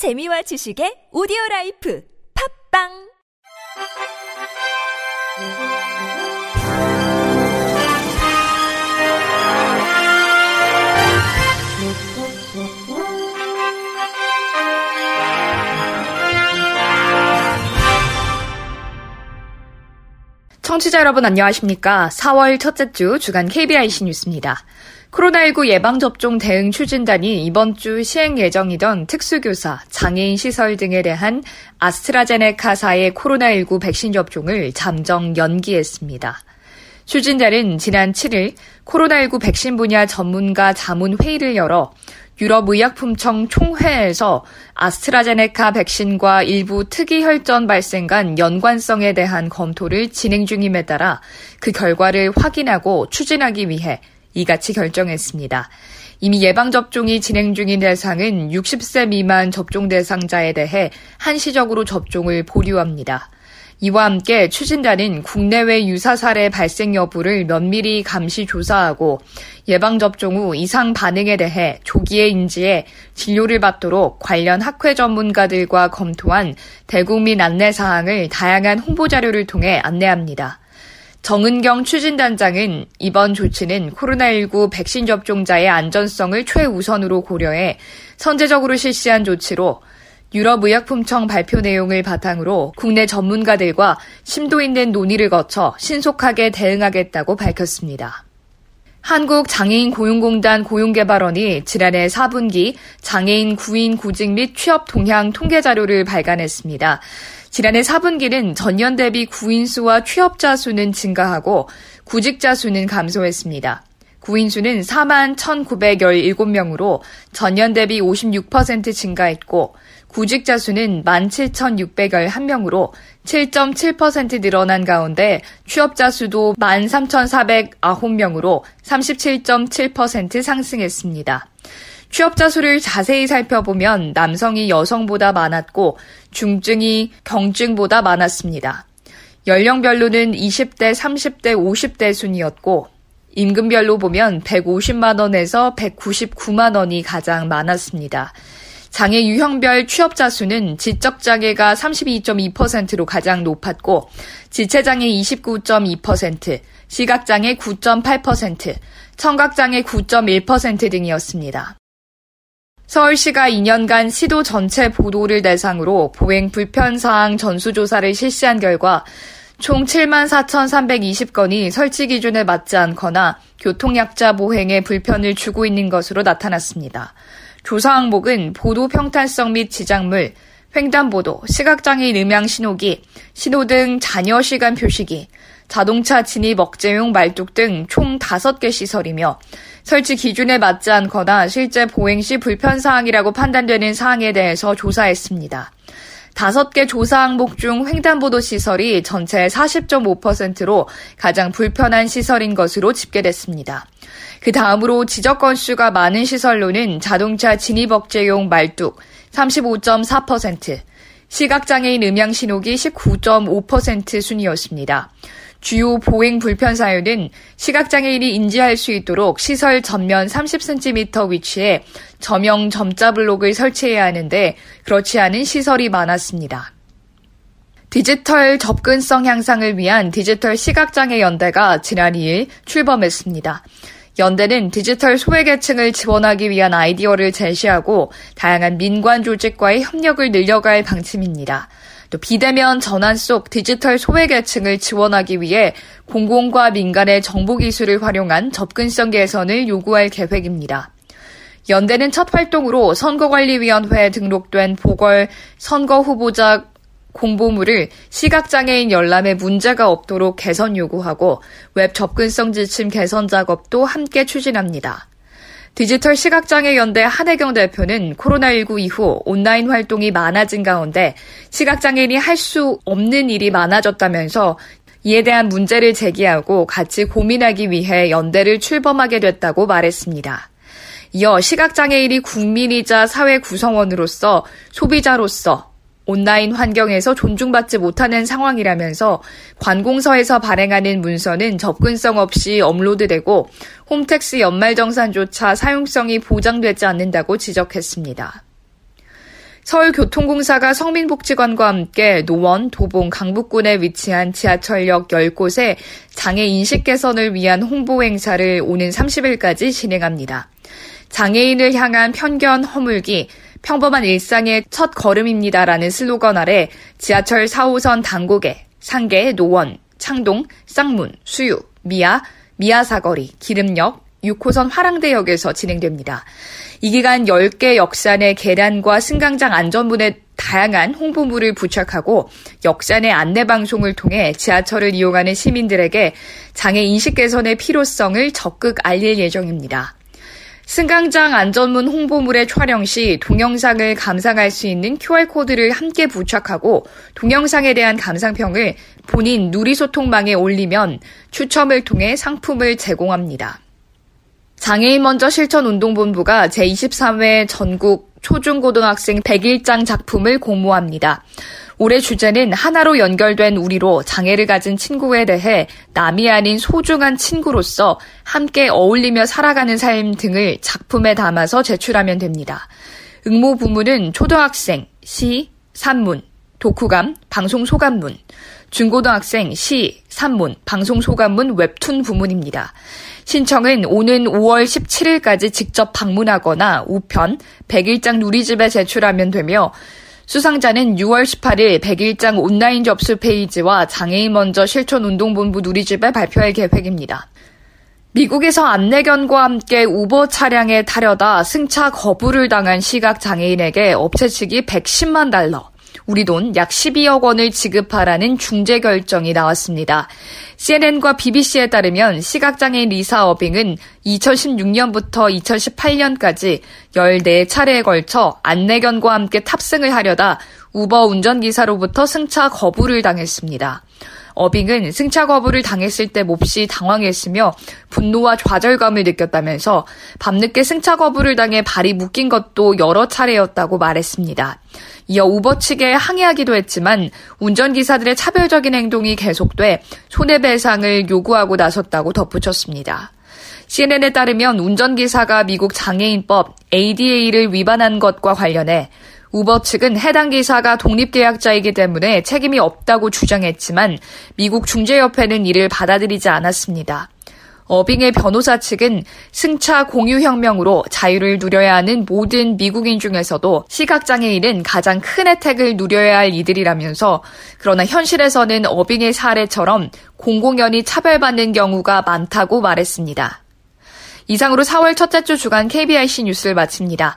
재미와 지식의 오디오 라이프. 팝빵 청취자 여러분 안녕하십니까? 4월 첫째 주 주간 KBIC 뉴스입니다. 코로나19 예방접종 대응 추진단이 이번 주 시행 예정이던 특수교사, 장애인 시설 등에 대한 아스트라제네카사의 코로나19 백신 접종을 잠정 연기했습니다. 추진단은 지난 7일 코로나19 백신 분야 전문가 자문 회의를 열어 유럽의약품청 총회에서 아스트라제네카 백신과 일부 특이 혈전 발생 간 연관성에 대한 검토를 진행 중임에 따라 그 결과를 확인하고 추진하기 위해 이같이 결정했습니다. 이미 예방접종이 진행 중인 대상은 60세 미만 접종 대상자에 대해 한시적으로 접종을 보류합니다. 이와 함께 추진단은 국내외 유사 사례 발생 여부를 면밀히 감시 조사하고 예방접종 후 이상 반응에 대해 조기에 인지해 진료를 받도록 관련 학회 전문가들과 검토한 대국민 안내 사항을 다양한 홍보 자료를 통해 안내합니다. 정은경 추진단장은 이번 조치는 코로나19 백신 접종자의 안전성을 최우선으로 고려해 선제적으로 실시한 조치로 유럽의약품청 발표 내용을 바탕으로 국내 전문가들과 심도 있는 논의를 거쳐 신속하게 대응하겠다고 밝혔습니다. 한국장애인 고용공단 고용개발원이 지난해 4분기 장애인 구인 구직 및 취업 동향 통계 자료를 발간했습니다. 지난해 4분기는 전년 대비 구인 수와 취업자 수는 증가하고 구직자 수는 감소했습니다. 구인 수는 4만 1,917명으로 전년 대비 56% 증가했고 구직자 수는 17,611명으로 7.7% 늘어난 가운데 취업자 수도 13,409명으로 37.7% 상승했습니다. 취업자 수를 자세히 살펴보면 남성이 여성보다 많았고 중증이 경증보다 많았습니다. 연령별로는 20대, 30대, 50대 순이었고 임금별로 보면 150만 원에서 199만 원이 가장 많았습니다. 장애 유형별 취업자 수는 지적장애가 32.2%로 가장 높았고, 지체장애 29.2%, 시각장애 9.8%, 청각장애 9.1% 등이었습니다. 서울시가 2년간 시도 전체 보도를 대상으로 보행 불편사항 전수조사를 실시한 결과 총 7만 4,320건이 설치 기준에 맞지 않거나 교통약자 보행에 불편을 주고 있는 것으로 나타났습니다. 조사 항목은 보도 평탄성 및 지작물, 횡단보도, 시각장애인 음향 신호기, 신호등 잔여 시간 표시기, 자동차 진입 억제용 말뚝 등 총 5개 시설이며 설치 기준에 맞지 않거나 실제 보행 시 불편 사항이라고 판단되는 사항에 대해서 조사했습니다. 다섯 개 조사 항목 중 횡단보도 시설이 전체 40.5%로 가장 불편한 시설인 것으로 집계됐습니다. 그 다음으로 지적 건수가 많은 시설로는 자동차 진입 억제용 말뚝 35.4%, 시각장애인 음향 신호기 19.5% 순이었습니다. 주요 보행 불편 사유는 시각장애인이 인지할 수 있도록 시설 전면 30cm 위치에 저명 점자 블록을 설치해야 하는데 그렇지 않은 시설이 많았습니다. 디지털 접근성 향상을 위한 디지털 시각장애 연대가 지난 2일 출범했습니다. 연대는 디지털 소외계층을 지원하기 위한 아이디어를 제시하고 다양한 민관 조직과의 협력을 늘려갈 방침입니다. 또 비대면 전환 속 디지털 소외계층을 지원하기 위해 공공과 민간의 정보 기술을 활용한 접근성 개선을 요구할 계획입니다. 연대는 첫 활동으로 선거관리위원회에 등록된 보궐 선거 후보자 공보물을 시각장애인 열람에 문제가 없도록 개선 요구하고 웹 접근성 지침 개선 작업도 함께 추진합니다. 디지털 시각장애 연대 한혜경 대표는 코로나19 이후 온라인 활동이 많아진 가운데 시각장애인이 할 수 없는 일이 많아졌다면서 이에 대한 문제를 제기하고 같이 고민하기 위해 연대를 출범하게 됐다고 말했습니다. 이어 시각장애인이 국민이자 사회 구성원으로서 소비자로서 온라인 환경에서 존중받지 못하는 상황이라면서 관공서에서 발행하는 문서는 접근성 없이 업로드되고 홈택스 연말정산조차 사용성이 보장되지 않는다고 지적했습니다. 서울교통공사가 성민복지관과 함께 노원, 도봉, 강북군에 위치한 지하철역 10곳에 장애 인식 개선을 위한 홍보 행사를 오는 30일까지 진행합니다. 장애인을 향한 편견 허물기, 평범한 일상의 첫 걸음입니다라는 슬로건 아래 지하철 4호선 당곡에 상계, 노원, 창동, 쌍문, 수유, 미아, 미아사거리, 기름역, 6호선 화랑대역에서 진행됩니다. 이 기간 10개 역산의 계란과 승강장 안전문에 다양한 홍보물을 부착하고 역산의 안내방송을 통해 지하철을 이용하는 시민들에게 장애 인식 개선의 필요성을 적극 알릴 예정입니다. 승강장 안전문 홍보물의 촬영 시 동영상을 감상할 수 있는 QR코드를 함께 부착하고 동영상에 대한 감상평을 본인 누리소통망에 올리면 추첨을 통해 상품을 제공합니다. 장애인 먼저 실천 운동본부가 제23회 전국 초중고등학생 101장 작품을 공모합니다. 올해 주제는 하나로 연결된 우리로 장애를 가진 친구에 대해 남이 아닌 소중한 친구로서 함께 어울리며 살아가는 삶 등을 작품에 담아서 제출하면 됩니다. 응모 부문은 초등학생, 시, 산문, 독후감, 방송 소감문, 중고등학생, 시, 산문, 방송 소감문 웹툰 부문입니다. 신청은 오는 5월 17일까지 직접 방문하거나 우편 백일장 누리집에 제출하면 되며 수상자는 6월 18일 백일장 온라인 접수 페이지와 장애인 먼저 실천 운동본부 누리집에 발표할 계획입니다. 미국에서 안내견과 함께 우버 차량에 타려다 승차 거부를 당한 시각 장애인에게 업체 측이 110만 달러, 우리 돈 약 12억 원을 지급하라는 중재 결정이 나왔습니다. CNN과 BBC에 따르면 시각장애인 리사 어빙은 2016년부터 2018년까지 14차례에 걸쳐 안내견과 함께 탑승을 하려다 우버 운전기사로부터 승차 거부를 당했습니다. 어빙은 승차 거부를 당했을 때 몹시 당황했으며 분노와 좌절감을 느꼈다면서 밤늦게 승차 거부를 당해 발이 묶인 것도 여러 차례였다고 말했습니다. 이어 우버 측에 항의하기도 했지만 운전기사들의 차별적인 행동이 계속돼 손해배상을 요구하고 나섰다고 덧붙였습니다. CNN에 따르면 운전기사가 미국 장애인법 ADA를 위반한 것과 관련해 우버 측은 해당 기사가 독립계약자이기 때문에 책임이 없다고 주장했지만 미국 중재협회는 이를 받아들이지 않았습니다. 어빙의 변호사 측은 승차 공유혁명으로 자유를 누려야 하는 모든 미국인 중에서도 시각장애인은 가장 큰 혜택을 누려야 할 이들이라면서 그러나 현실에서는 어빙의 사례처럼 공공연히 차별받는 경우가 많다고 말했습니다. 이상으로 4월 첫째 주 주간 KBIC 뉴스를 마칩니다.